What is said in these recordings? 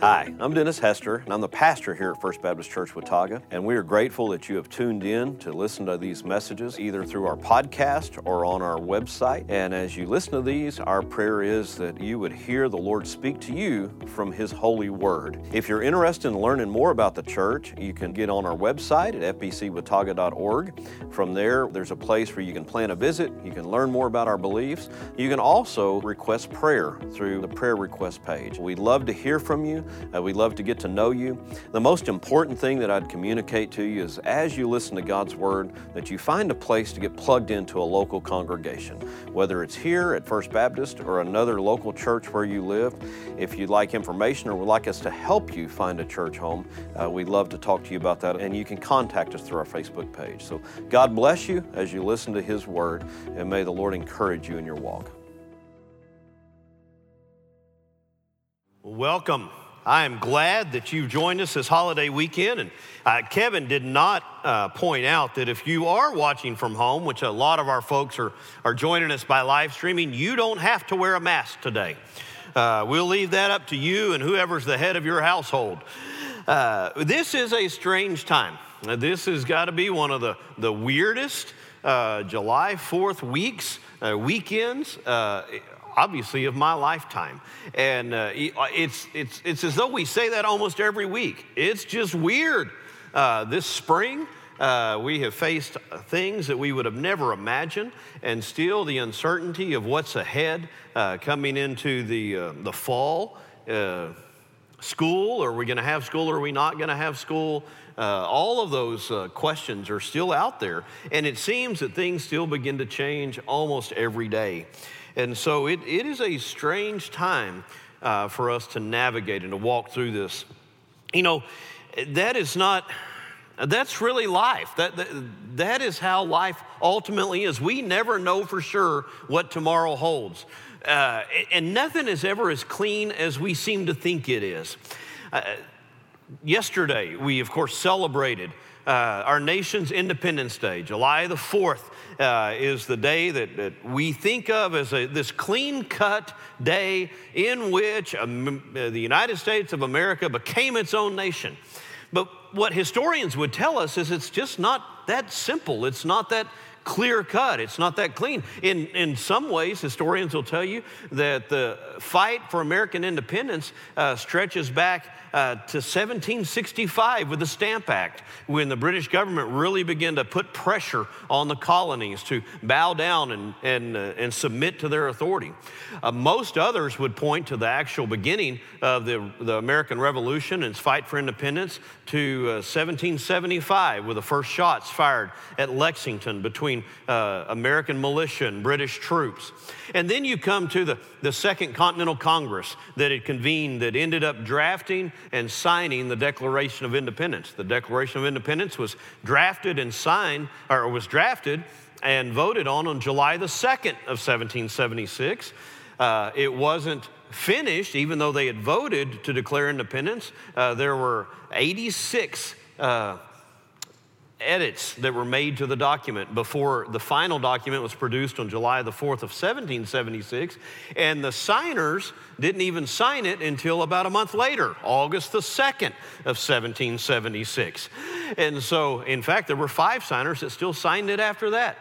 Hi, I'm Dennis Hester, and I'm the pastor here at First Baptist Church Watauga. And we are grateful that you have tuned in to listen to these messages either through our podcast or on our website. And as you listen to these, our prayer is that you would hear the Lord speak to you from His holy word. If you're interested in learning more about the church, you can get on our website at fbcwatauga.org. From there, there's a place where you can plan a visit, you can learn more about our beliefs. You can also request prayer through the prayer request page. We'd love to hear from you. Uh, we love to get to know you. The most important thing that I'd communicate to you is as you listen to God's Word, that you find a place to get plugged into a local congregation, whether it's here at First Baptist or another local church where you live. If you'd like information or would like us to help you find a church home, uh, we'd love to talk to you about that. And you can contact us through our Facebook page. So God bless you as you listen to His Word, and may the Lord encourage you in your walk. Welcome. I am glad that you've joined us this holiday weekend. And uh, Kevin did not uh, point out that if you are watching from home, which a lot of our folks are, are joining us by live streaming, you don't have to wear a mask today. Uh, we'll leave that up to you and whoever's the head of your household. Uh, this is a strange time. This has got to be one of the, the weirdest uh, July 4th weeks, uh, weekends obviously of my lifetime. And uh, it's, it's, it's as though we say that almost every week. It's just weird. Uh, this spring, uh, we have faced things that we would have never imagined, and still the uncertainty of what's ahead uh, coming into the, uh, the fall. Uh, school, are we going to have school, or are we not going to have school? all of those questions are still out there, and it seems that things still begin to change almost every day. And so it, it is a strange time uh, for us to navigate and to walk through this. You know, that is not, that's really life. That, that, that is how life ultimately is. We never know for sure what tomorrow holds. Uh, and nothing is ever as clean as we seem to think it is. Uh, yesterday, we of course celebrated uh, our nation's Independence Day, July the 4th uh, is the day that, that we think of as a, this clean cut day in which um, uh, the United States of America became its own nation. But what historians would tell us is it's just not that simple. It's not that clear cut. It's not that clean. In, in some ways, historians will tell you that the fight for American independence uh, stretches back uh, to 1765 with the Stamp Act, when the British government really began to put pressure on the colonies to bow down and, and, uh, and submit to their authority. Uh, most others would point to the actual beginning of the, the American Revolution and its fight for independence to 1775, uh, with the first shots fired at Lexington between uh, American militia and British troops. And then you come to the, the Second Continental Congress that had convened that ended up drafting and signing the Declaration of Independence. The Declaration of Independence was drafted and signed, or was drafted and voted on on July the 2nd of 1776. Uh, it wasn't finished, even though they had voted to declare independence. Uh, there were 86 uh, edits that were made to the document before the final document was produced on July the 4th of 1776. And the signers didn't even sign it until about a month later, August the 2nd of 1776. And so, in fact, there were five signers that still signed it after that.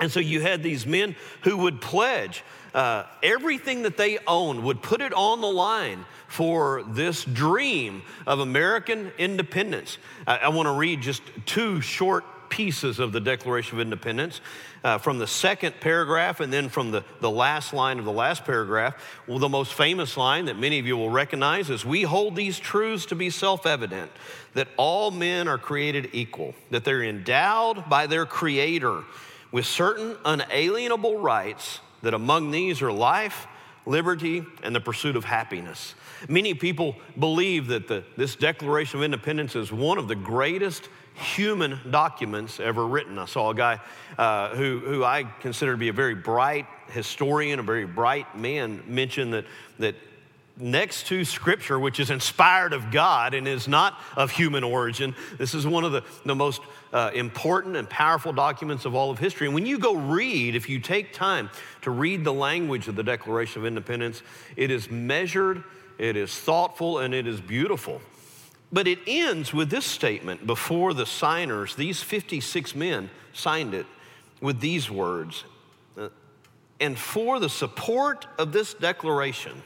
And so you had these men who would pledge uh, everything that they owned, would put it on the line for this dream of American independence. I, I want to read just two short pieces of the Declaration of Independence uh, from the second paragraph and then from the, the last line of the last paragraph. Well, the most famous line that many of you will recognize is We hold these truths to be self evident that all men are created equal, that they're endowed by their Creator with certain unalienable rights, that among these are life, liberty, and the pursuit of happiness. Many people believe that the, this Declaration of Independence is one of the greatest human documents ever written. I saw a guy uh, who, who I consider to be a very bright historian, a very bright man, mention that, that next to Scripture, which is inspired of God and is not of human origin. This is one of the, the most uh, important and powerful documents of all of history. And when you go read, if you take time to read the language of the Declaration of Independence, it is measured, it is thoughtful, and it is beautiful. But it ends with this statement before the signers, these 56 men signed it with these words. Uh, and for the support of this declaration,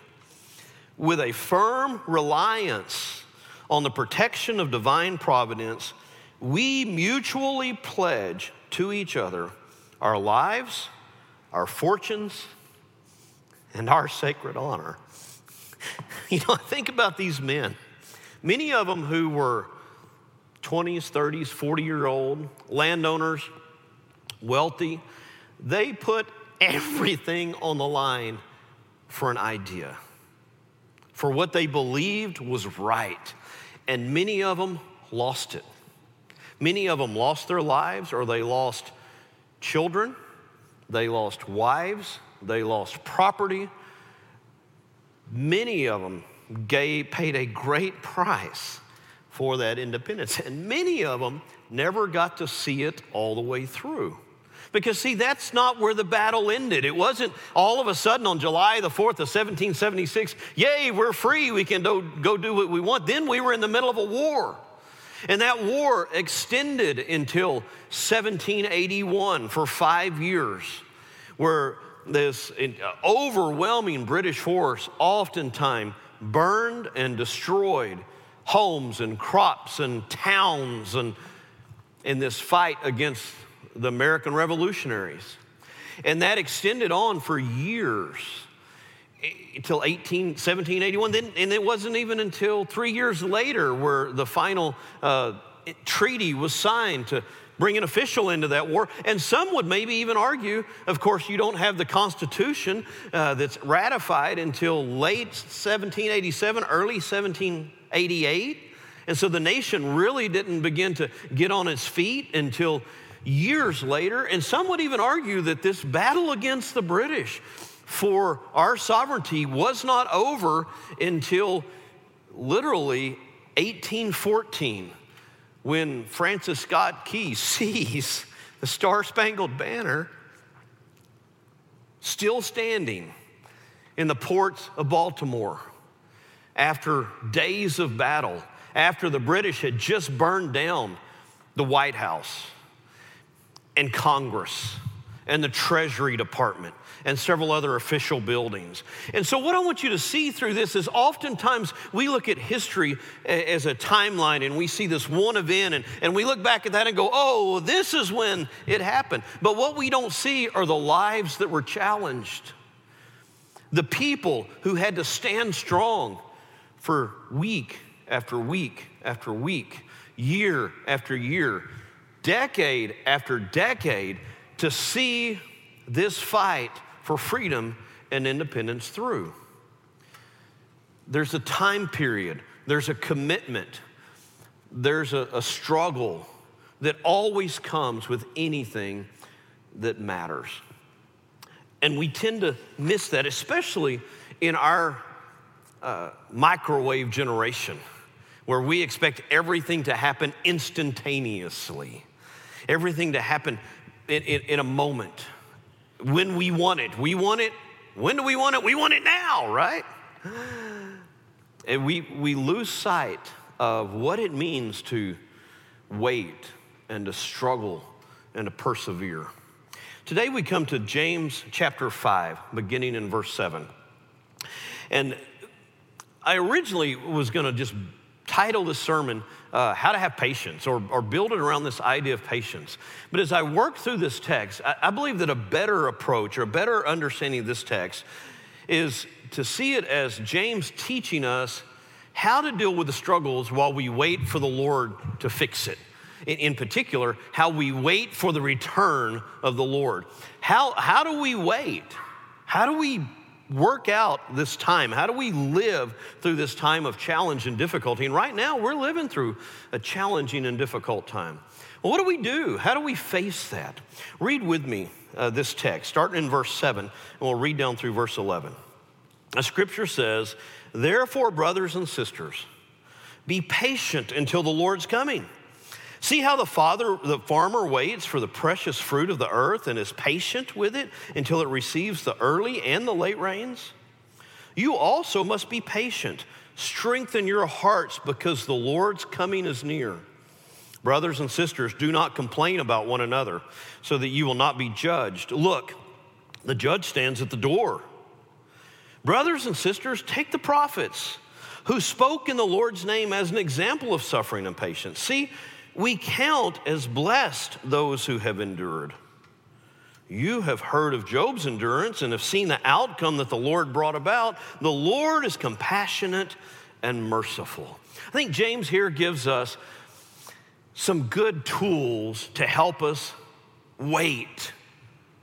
with a firm reliance on the protection of divine providence, we mutually pledge to each other our lives, our fortunes, and our sacred honor. You know, think about these men. Many of them who were 20s, 30s, 40 year old, landowners, wealthy, they put everything on the line for an idea, for what they believed was right. And many of them lost it. Many of them lost their lives or they lost children, they lost wives, they lost property. Many of them gave, paid a great price for that independence. And many of them never got to see it all the way through. Because, see, that's not where the battle ended. It wasn't all of a sudden on July the 4th of 1776, yay, we're free, we can do, go do what we want. Then we were in the middle of a war. And that war extended until 1781 for five years, where this uh, overwhelming British force oftentimes burned and destroyed homes and crops and towns and in this fight against the American revolutionaries. And that extended on for years until 18, 1781. Then, and it wasn't even until three years later where the final uh, treaty was signed to bring an official into that war. And some would maybe even argue, of course, you don't have the Constitution uh, that's ratified until late 1787, early 1788. And so the nation really didn't begin to get on its feet until years later. And some would even argue that this battle against the British for our sovereignty was not over until literally 1814 when Francis Scott Key sees the Star Spangled Banner still standing in the ports of Baltimore after days of battle, after the British had just burned down the White House and Congress and the Treasury Department and several other official buildings. And so, what I want you to see through this is oftentimes we look at history as a timeline and we see this one event and, and we look back at that and go, oh, this is when it happened. But what we don't see are the lives that were challenged, the people who had to stand strong for week after week after week, year after year, decade after decade to see this fight for freedom and independence through. There's a time period, there's a commitment, there's a, a struggle that always comes with anything that matters. And we tend to miss that, especially in our uh, microwave generation, where we expect everything to happen instantaneously, everything to happen in, in, in a moment when we want it. We want it. When do we want it? We want it now, right? And we, we lose sight of what it means to wait and to struggle and to persevere. Today we come to James chapter 5, beginning in verse 7. And I originally was going to just title this sermon, uh, How to Have Patience, or, or build it around this idea of patience. But as I work through this text, I, I believe that a better approach or a better understanding of this text is to see it as James teaching us how to deal with the struggles while we wait for the Lord to fix it. In, in particular, how we wait for the return of the Lord. How, how do we wait? How do we work out this time? How do we live through this time of challenge and difficulty? And right now, we're living through a challenging and difficult time. Well, what do we do? How do we face that? Read with me uh, this text, starting in verse 7, and we'll read down through verse 11. A scripture says, Therefore, brothers and sisters, be patient until the Lord's coming. See how the father, the farmer waits for the precious fruit of the earth and is patient with it until it receives the early and the late rains? You also must be patient. Strengthen your hearts because the Lord's coming is near. Brothers and sisters, do not complain about one another so that you will not be judged. Look, the judge stands at the door. Brothers and sisters, take the prophets who spoke in the Lord's name as an example of suffering and patience. See, we count as blessed those who have endured. You have heard of Job's endurance and have seen the outcome that the Lord brought about. The Lord is compassionate and merciful. I think James here gives us some good tools to help us wait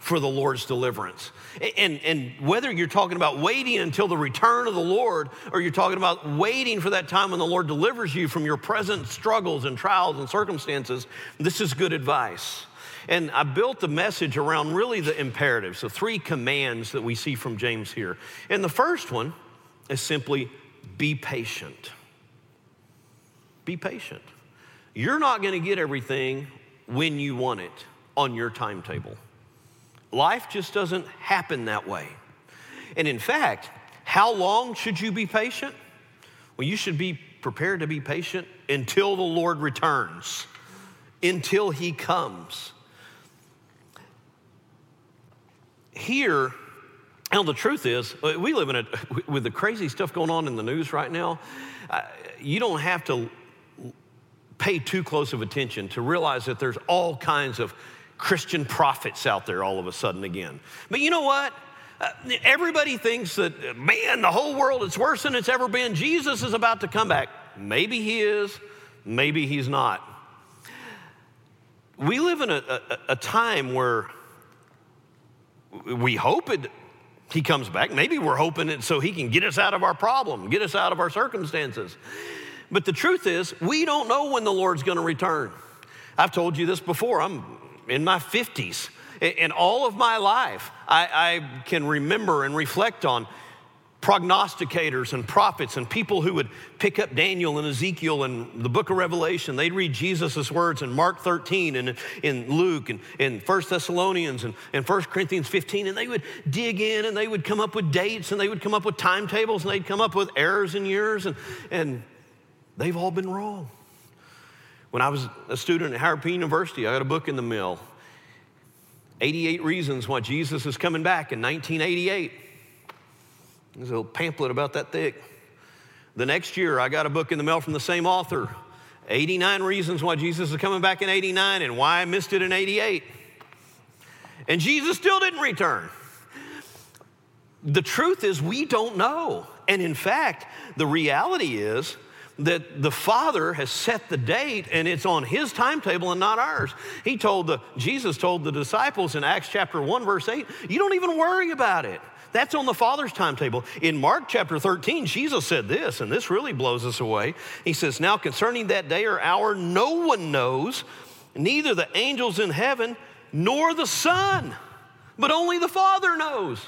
for the Lord's deliverance. And, and whether you're talking about waiting until the return of the Lord or you're talking about waiting for that time when the Lord delivers you from your present struggles and trials and circumstances, this is good advice. And I built the message around really the imperatives, the three commands that we see from James here. And the first one is simply be patient. Be patient. You're not going to get everything when you want it on your timetable. Life just doesn't happen that way. And in fact, how long should you be patient? Well, you should be prepared to be patient until the Lord returns, until He comes. Here, now the truth is, we live in a, with the crazy stuff going on in the news right now, uh, you don't have to pay too close of attention to realize that there's all kinds of Christian prophets out there all of a sudden again. But you know what? Uh, everybody thinks that, man, the whole world is worse than it's ever been. Jesus is about to come back. Maybe he is, maybe he's not. We live in a, a, a time where we hope it, he comes back. Maybe we're hoping it so he can get us out of our problem, get us out of our circumstances. But the truth is, we don't know when the Lord's going to return. I've told you this before. I'm in my 50s. In all of my life, I, I can remember and reflect on prognosticators and prophets and people who would pick up Daniel and Ezekiel and the book of Revelation. They'd read Jesus' words in Mark 13 and in Luke and in 1 Thessalonians and in 1 Corinthians 15, and they would dig in and they would come up with dates and they would come up with timetables and they'd come up with errors and years, and, and they've all been wrong. When I was a student at Howard Payne University, I got a book in the mail 88 Reasons Why Jesus is Coming Back in 1988. There's a little pamphlet about that thick. The next year, I got a book in the mail from the same author 89 Reasons Why Jesus is Coming Back in 89 and Why I Missed It in 88. And Jesus still didn't return. The truth is, we don't know. And in fact, the reality is, that the Father has set the date and it's on his timetable and not ours. He told the Jesus told the disciples in Acts chapter 1 verse 8, you don't even worry about it. That's on the Father's timetable. In Mark chapter 13, Jesus said this, and this really blows us away. He says, Now concerning that day or hour, no one knows, neither the angels in heaven nor the Son, but only the Father knows.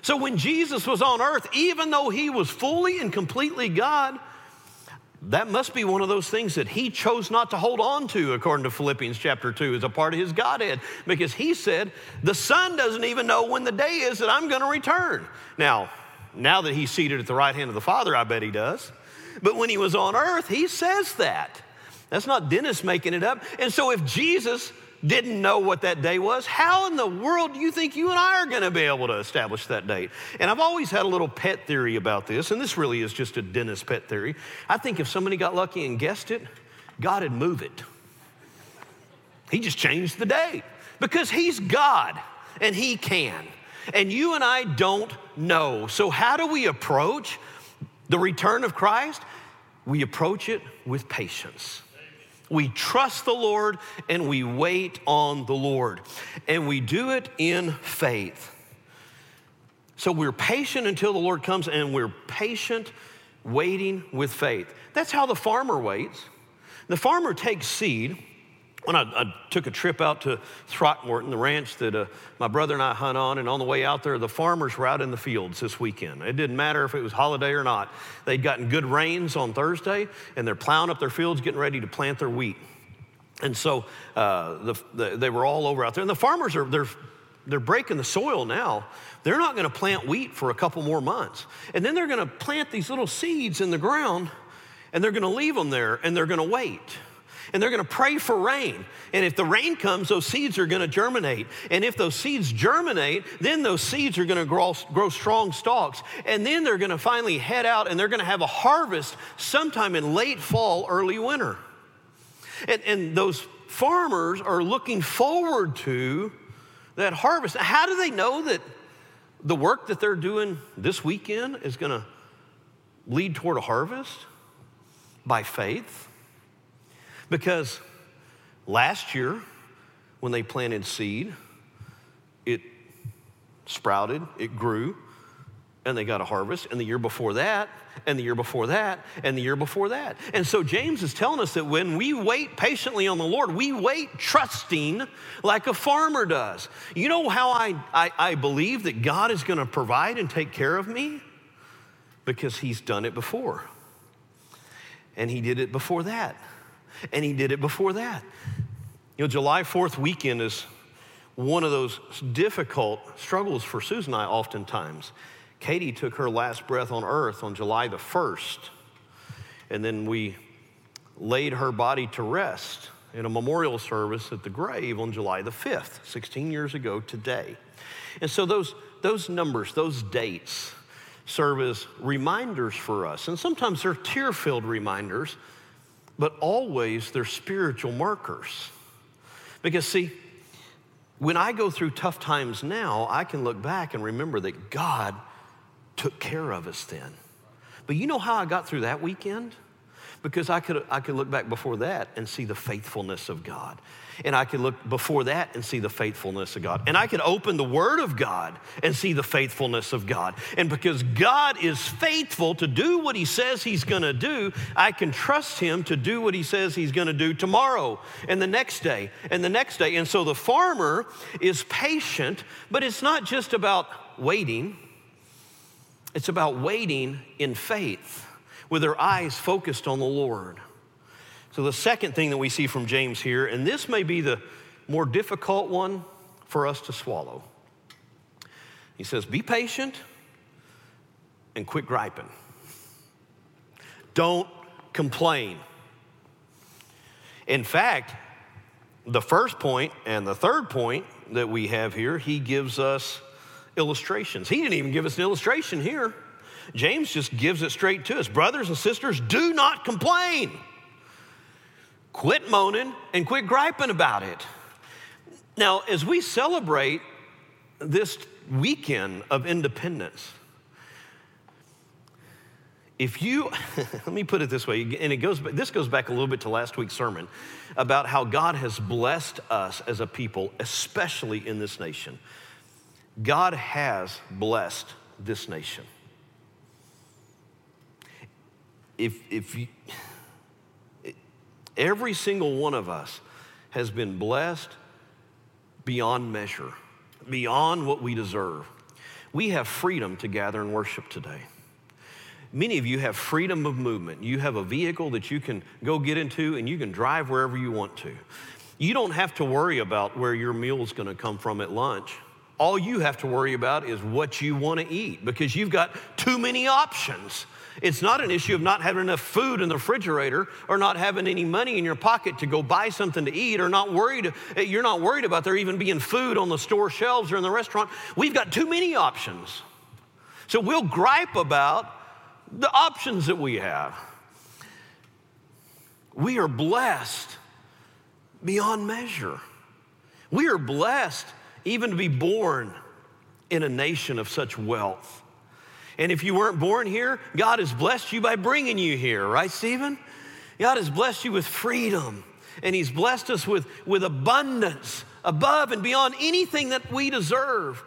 So when Jesus was on earth, even though he was fully and completely God, that must be one of those things that he chose not to hold on to, according to Philippians chapter 2, as a part of his Godhead, because he said, The Son doesn't even know when the day is that I'm going to return. Now, now that he's seated at the right hand of the Father, I bet he does. But when he was on earth, he says that. That's not Dennis making it up. And so if Jesus didn't know what that day was, how in the world do you think you and I are going to be able to establish that date? And I've always had a little pet theory about this, and this really is just a Dennis pet theory. I think if somebody got lucky and guessed it, God would move it. He just changed the date because He's God and He can. And you and I don't know. So, how do we approach the return of Christ? We approach it with patience. We trust the Lord and we wait on the Lord. And we do it in faith. So we're patient until the Lord comes and we're patient waiting with faith. That's how the farmer waits. The farmer takes seed, when I, I, took a trip out to Throckmorton, the ranch that uh, my brother and I hunt on, and on the way out there, the farmers were out in the fields this weekend. It didn't matter if it was holiday or not. They'd gotten good rains on Thursday, and they're plowing up their fields, getting ready to plant their wheat. And so uh, the, the, they were all over out there. And the farmers are they're, they're breaking the soil now. They're not going to plant wheat for a couple more months. And then they're going to plant these little seeds in the ground, and they're going to leave them there, and they're going to wait and they're going to pray for rain. And if the rain comes, those seeds are going to germinate. And if those seeds germinate, then those seeds are going to grow, grow strong stalks. And then they're going to finally head out and they're going to have a harvest sometime in late fall, early winter. And, and those farmers are looking forward to that harvest. How do they know that the work that they're doing this weekend is going to lead toward a harvest? By faith. Because last year, when they planted seed, it sprouted, it grew, and they got a harvest. And the year before that, and the year before that, and the year before that. And so James is telling us that when we wait patiently on the Lord, we wait trusting like a farmer does. You know how I, I, I believe that God is going to provide and take care of me? Because He's done it before. And He did it before that and he did it before that. You know, July 4th weekend is one of those difficult struggles for Susan and I oftentimes. Katie took her last breath on earth on July the 1st, and then we laid her body to rest in a memorial service at the grave on July the 5th, 16 years ago today. And so those, those numbers, those dates, serve as reminders for us. And sometimes they're tear filled reminders but always they're spiritual markers. Because, see, when I go through tough times now, I can look back and remember that God took care of us then. But you know how I got through that weekend? Because I could, I could look back before that and see the faithfulness of God. And I could look before that and see the faithfulness of God. And I could open the Word of God and see the faithfulness of God. And because God is faithful to do what He says He's gonna do, I can trust Him to do what He says He's gonna do tomorrow and the next day and the next day. And so the farmer is patient, but it's not just about waiting, it's about waiting in faith with their eyes focused on the Lord. So, the second thing that we see from James here, and this may be the more difficult one for us to swallow, he says, Be patient and quit griping. Don't complain. In fact, the first point and the third point that we have here, he gives us illustrations. He didn't even give us an illustration here. James just gives it straight to us. Brothers and sisters, do not complain. Quit moaning and quit griping about it. Now, as we celebrate this weekend of independence, if you let me put it this way and it goes this goes back a little bit to last week's sermon about how god has blessed us as a people especially in this nation god has blessed this nation if if you Every single one of us has been blessed beyond measure, beyond what we deserve. We have freedom to gather and worship today. Many of you have freedom of movement. You have a vehicle that you can go get into and you can drive wherever you want to. You don't have to worry about where your meal is going to come from at lunch. All you have to worry about is what you want to eat because you've got too many options. It's not an issue of not having enough food in the refrigerator or not having any money in your pocket to go buy something to eat or not worried, eh, you're not worried about there even being food on the store shelves or in the restaurant. We've got too many options. So we'll gripe about the options that we have. We are blessed beyond measure. We are blessed even to be born in a nation of such wealth. And if you weren't born here, God has blessed you by bringing you here, right, Stephen? God has blessed you with freedom, and He's blessed us with, with abundance above and beyond anything that we deserve.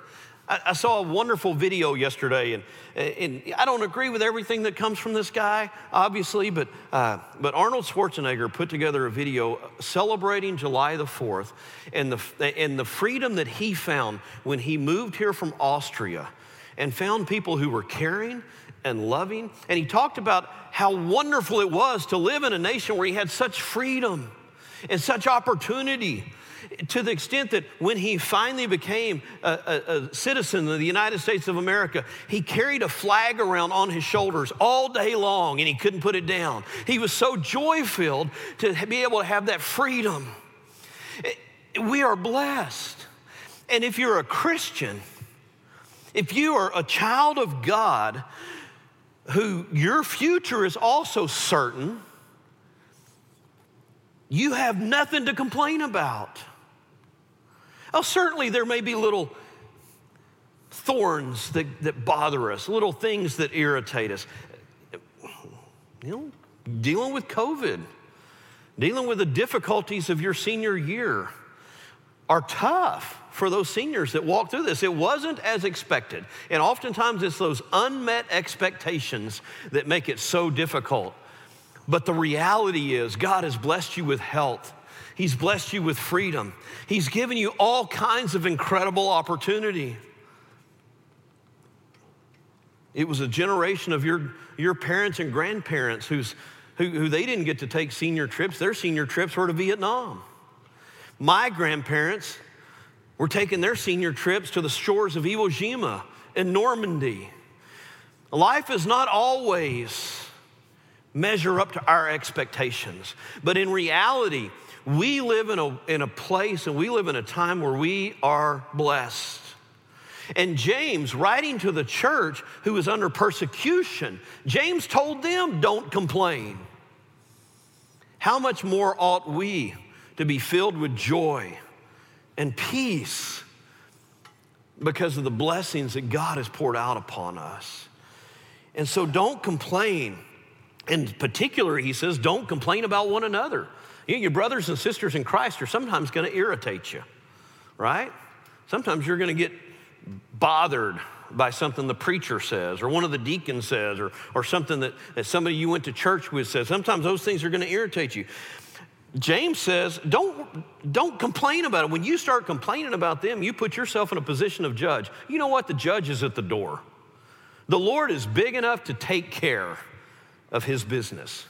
I, I saw a wonderful video yesterday, and, and I don't agree with everything that comes from this guy, obviously, but, uh, but Arnold Schwarzenegger put together a video celebrating July the 4th and the, and the freedom that he found when he moved here from Austria and found people who were caring and loving. And he talked about how wonderful it was to live in a nation where he had such freedom and such opportunity to the extent that when he finally became a, a, a, citizen of the United States of America, he carried a flag around on his shoulders all day long and he couldn't put it down. He was so joy filled to be able to have that freedom. We are blessed. And if you're a Christian, if you are a child of God, who your future is also certain, you have nothing to complain about. Oh, certainly there may be little thorns that, that bother us, little things that irritate us. You know, dealing with COVID, dealing with the difficulties of your senior year are tough for those seniors that walk through this. It wasn't as expected. And oftentimes it's those unmet expectations that make it so difficult. But the reality is, God has blessed you with health. He's blessed you with freedom. He's given you all kinds of incredible opportunity. It was a generation of your, your parents and grandparents who's, who, who they didn't get to take senior trips. Their senior trips were to Vietnam. My grandparents were taking their senior trips to the shores of Iwo Jima in Normandy. Life is not always measure up to our expectations, but in reality, we live in a, in a place and we live in a time where we are blessed. And James, writing to the church who is under persecution, James told them, Don't complain. How much more ought we to be filled with joy and peace because of the blessings that God has poured out upon us. And so don't complain. In particular, he says, don't complain about one another. You know, your brothers and sisters in Christ are sometimes going to irritate you, right? Sometimes you're going to get bothered by something the preacher says or one of the deacons says or, or something that, that somebody you went to church with says. Sometimes those things are going to irritate you. James says, don't, don't complain about it. When you start complaining about them, you put yourself in a position of judge. You know what? The judge is at the door. The Lord is big enough to take care of his business.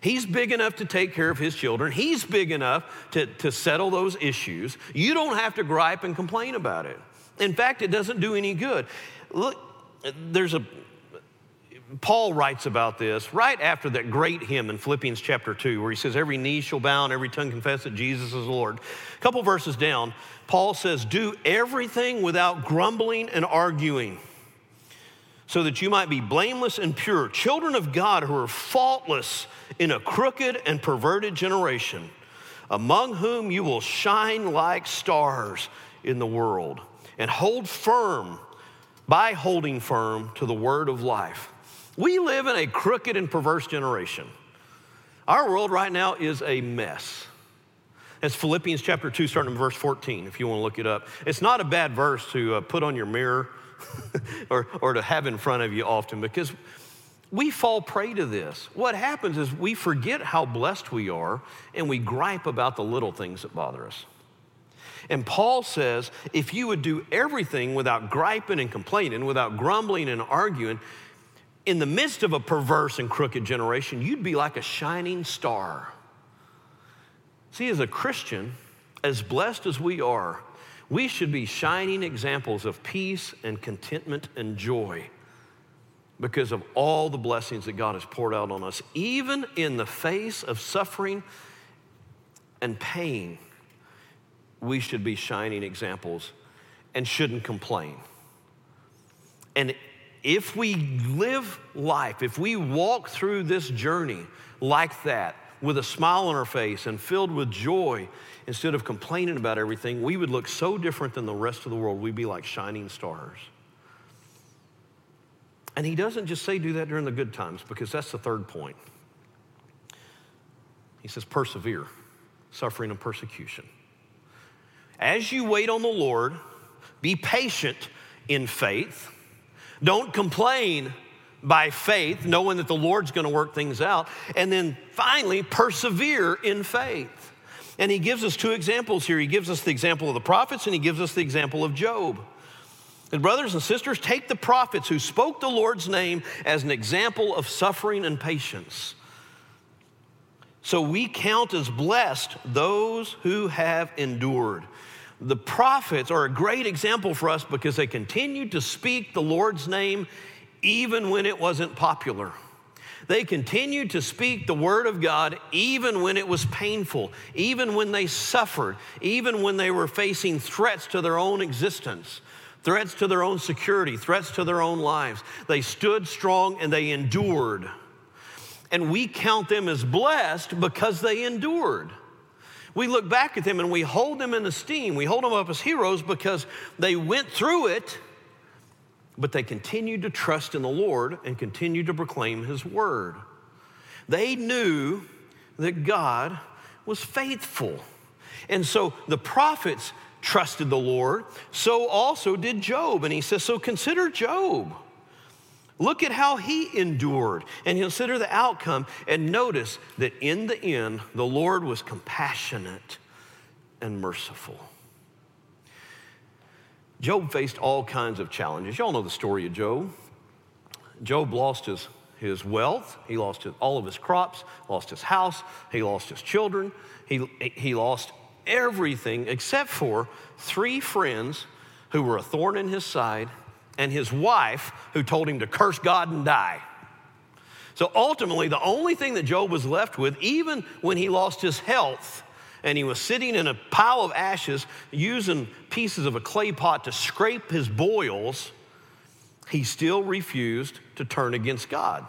He's big enough to take care of his children. He's big enough to, to settle those issues. You don't have to gripe and complain about it. In fact, it doesn't do any good. Look, there's a Paul writes about this right after that great hymn in Philippians chapter 2, where he says, Every knee shall bow and every tongue confess that Jesus is Lord. A couple verses down, Paul says, Do everything without grumbling and arguing, so that you might be blameless and pure, children of God who are faultless in a crooked and perverted generation, among whom you will shine like stars in the world, and hold firm by holding firm to the word of life. We live in a crooked and perverse generation. Our world right now is a mess. It's Philippians chapter 2, starting in verse 14, if you want to look it up. It's not a bad verse to uh, put on your mirror or, or to have in front of you often because we fall prey to this. What happens is we forget how blessed we are and we gripe about the little things that bother us. And Paul says if you would do everything without griping and complaining, without grumbling and arguing, in the midst of a perverse and crooked generation, you'd be like a shining star. See, as a Christian, as blessed as we are, we should be shining examples of peace and contentment and joy because of all the blessings that God has poured out on us. Even in the face of suffering and pain, we should be shining examples and shouldn't complain. And if we live life, if we walk through this journey like that, with a smile on our face and filled with joy, instead of complaining about everything, we would look so different than the rest of the world. We'd be like shining stars. And he doesn't just say do that during the good times, because that's the third point. He says, persevere, suffering and persecution. As you wait on the Lord, be patient in faith. Don't complain by faith, knowing that the Lord's going to work things out. And then finally, persevere in faith. And he gives us two examples here. He gives us the example of the prophets and he gives us the example of Job. And brothers and sisters, take the prophets who spoke the Lord's name as an example of suffering and patience. So we count as blessed those who have endured. The prophets are a great example for us because they continued to speak the Lord's name even when it wasn't popular. They continued to speak the word of God even when it was painful, even when they suffered, even when they were facing threats to their own existence, threats to their own security, threats to their own lives. They stood strong and they endured. And we count them as blessed because they endured. We look back at them and we hold them in esteem. We hold them up as heroes because they went through it but they continued to trust in the Lord and continued to proclaim His word. They knew that God was faithful. And so the prophets trusted the Lord, so also did Job. And he says, So consider Job. Look at how he endured and consider the outcome. And notice that in the end, the Lord was compassionate and merciful. Job faced all kinds of challenges. Y'all know the story of Job. Job lost his, his wealth, he lost his, all of his crops, lost his house, he lost his children, he, he lost everything except for three friends who were a thorn in his side and his wife who told him to curse God and die. So ultimately, the only thing that Job was left with, even when he lost his health, and he was sitting in a pile of ashes using pieces of a clay pot to scrape his boils, he still refused to turn against God.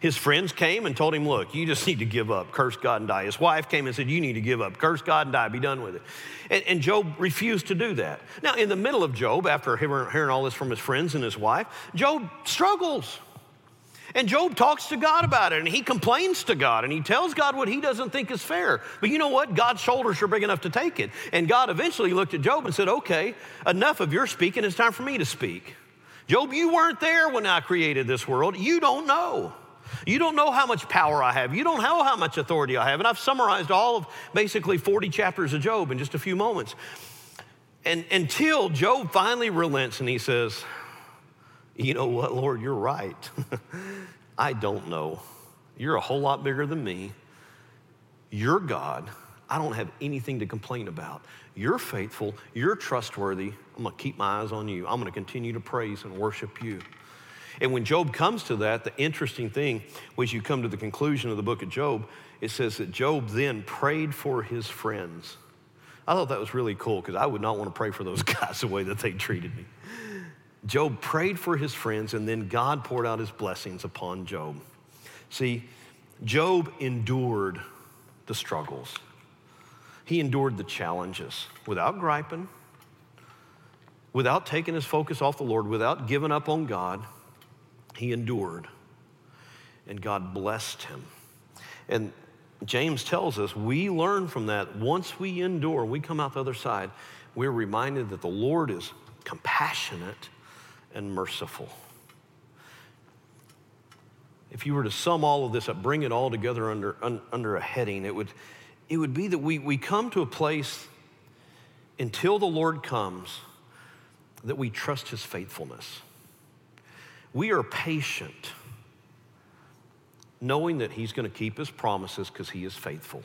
His friends came and told him, Look, you just need to give up, curse God and die. His wife came and said, You need to give up, curse God and die, be done with it. And, and Job refused to do that. Now, in the middle of Job, after hearing all this from his friends and his wife, Job struggles. And Job talks to God about it and he complains to God and he tells God what he doesn't think is fair. But you know what? God's shoulders are big enough to take it. And God eventually looked at Job and said, Okay, enough of your speaking. It's time for me to speak. Job, you weren't there when I created this world. You don't know. You don't know how much power I have. You don't know how much authority I have. And I've summarized all of basically 40 chapters of Job in just a few moments. And until Job finally relents and he says, you know what, Lord, you're right. I don't know. You're a whole lot bigger than me. You're God. I don't have anything to complain about. You're faithful. You're trustworthy. I'm going to keep my eyes on you. I'm going to continue to praise and worship you. And when Job comes to that, the interesting thing was you come to the conclusion of the book of Job, it says that Job then prayed for his friends. I thought that was really cool because I would not want to pray for those guys the way that they treated me. Job prayed for his friends, and then God poured out his blessings upon Job. See, Job endured the struggles, he endured the challenges without griping, without taking his focus off the Lord, without giving up on God. He endured, and God blessed him. And James tells us we learn from that once we endure, we come out the other side, we're reminded that the Lord is compassionate and merciful. If you were to sum all of this up, bring it all together under, un, under a heading, it would, it would be that we, we come to a place until the Lord comes that we trust his faithfulness. We are patient, knowing that he's going to keep his promises because he is faithful.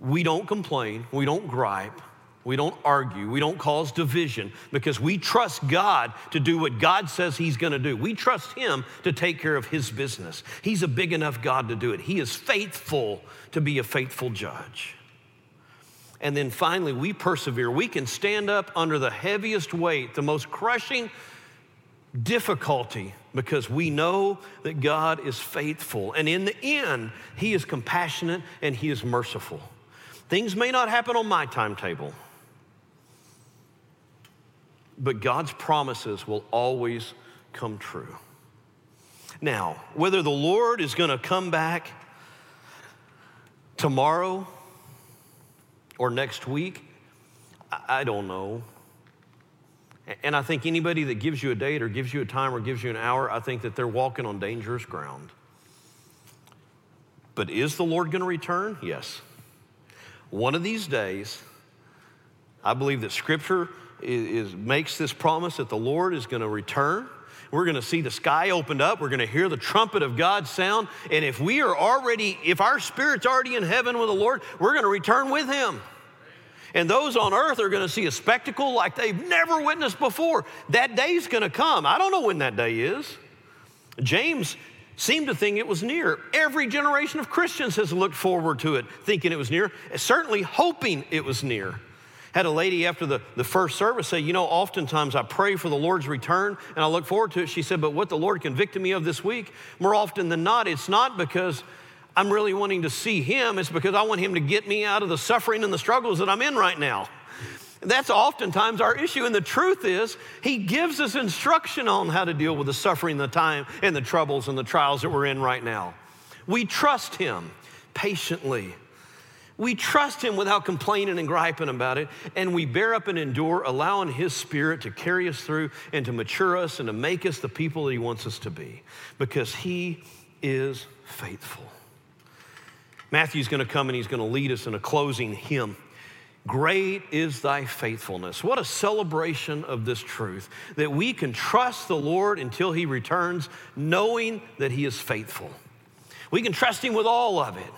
We don't complain, we don't gripe, we don't argue. We don't cause division because we trust God to do what God says He's going to do. We trust Him to take care of His business. He's a big enough God to do it. He is faithful to be a faithful judge. And then finally, we persevere. We can stand up under the heaviest weight, the most crushing difficulty, because we know that God is faithful. And in the end, He is compassionate and He is merciful. Things may not happen on my timetable but God's promises will always come true. Now, whether the Lord is going to come back tomorrow or next week, I don't know. And I think anybody that gives you a date or gives you a time or gives you an hour, I think that they're walking on dangerous ground. But is the Lord going to return? Yes. One of these days, I believe that Scripture is, is makes this promise that the Lord is going to return. We're going to see the sky opened up. We're going to hear the trumpet of God sound. And if we are already, if our spirit's already in heaven with the Lord, we're going to return with Him. And those on earth are going to see a spectacle like they've never witnessed before. That day's going to come. I don't know when that day is. James seemed to think it was near. Every generation of Christians has looked forward to it, thinking it was near, certainly hoping it was near. Had a lady after the, the first service say, You know, oftentimes I pray for the Lord's return and I look forward to it. She said, But what the Lord convicted me of this week, more often than not, it's not because I'm really wanting to see Him, it's because I want Him to get me out of the suffering and the struggles that I'm in right now. That's oftentimes our issue. And the truth is, He gives us instruction on how to deal with the suffering, the time, and the troubles and the trials that we're in right now. We trust Him patiently. We trust Him without complaining and griping about it, and we bear up and endure, allowing His Spirit to carry us through and to mature us and to make us the people that He wants us to be because He is faithful. Matthew's going to come and he's going to lead us in a closing hymn. Great is thy faithfulness. What a celebration of this truth that we can trust the Lord until he returns, knowing that he is faithful. We can trust him with all of it.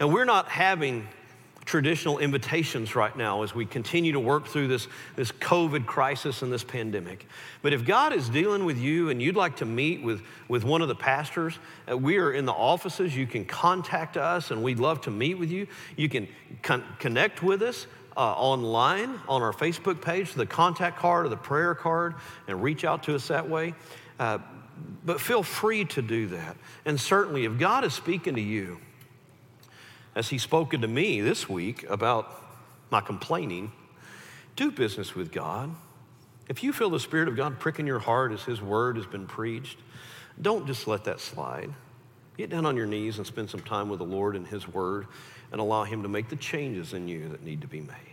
And we're not having traditional invitations right now as we continue to work through this, this COVID crisis and this pandemic. But if God is dealing with you and you'd like to meet with, with one of the pastors, uh, we are in the offices. You can contact us and we'd love to meet with you. You can con- connect with us. Uh, online on our Facebook page, the contact card or the prayer card, and reach out to us that way. Uh, but feel free to do that. And certainly, if God is speaking to you, as he's spoken to me this week about my complaining, do business with God. If you feel the Spirit of God pricking your heart as his word has been preached, don't just let that slide. Get down on your knees and spend some time with the Lord and his word and allow him to make the changes in you that need to be made.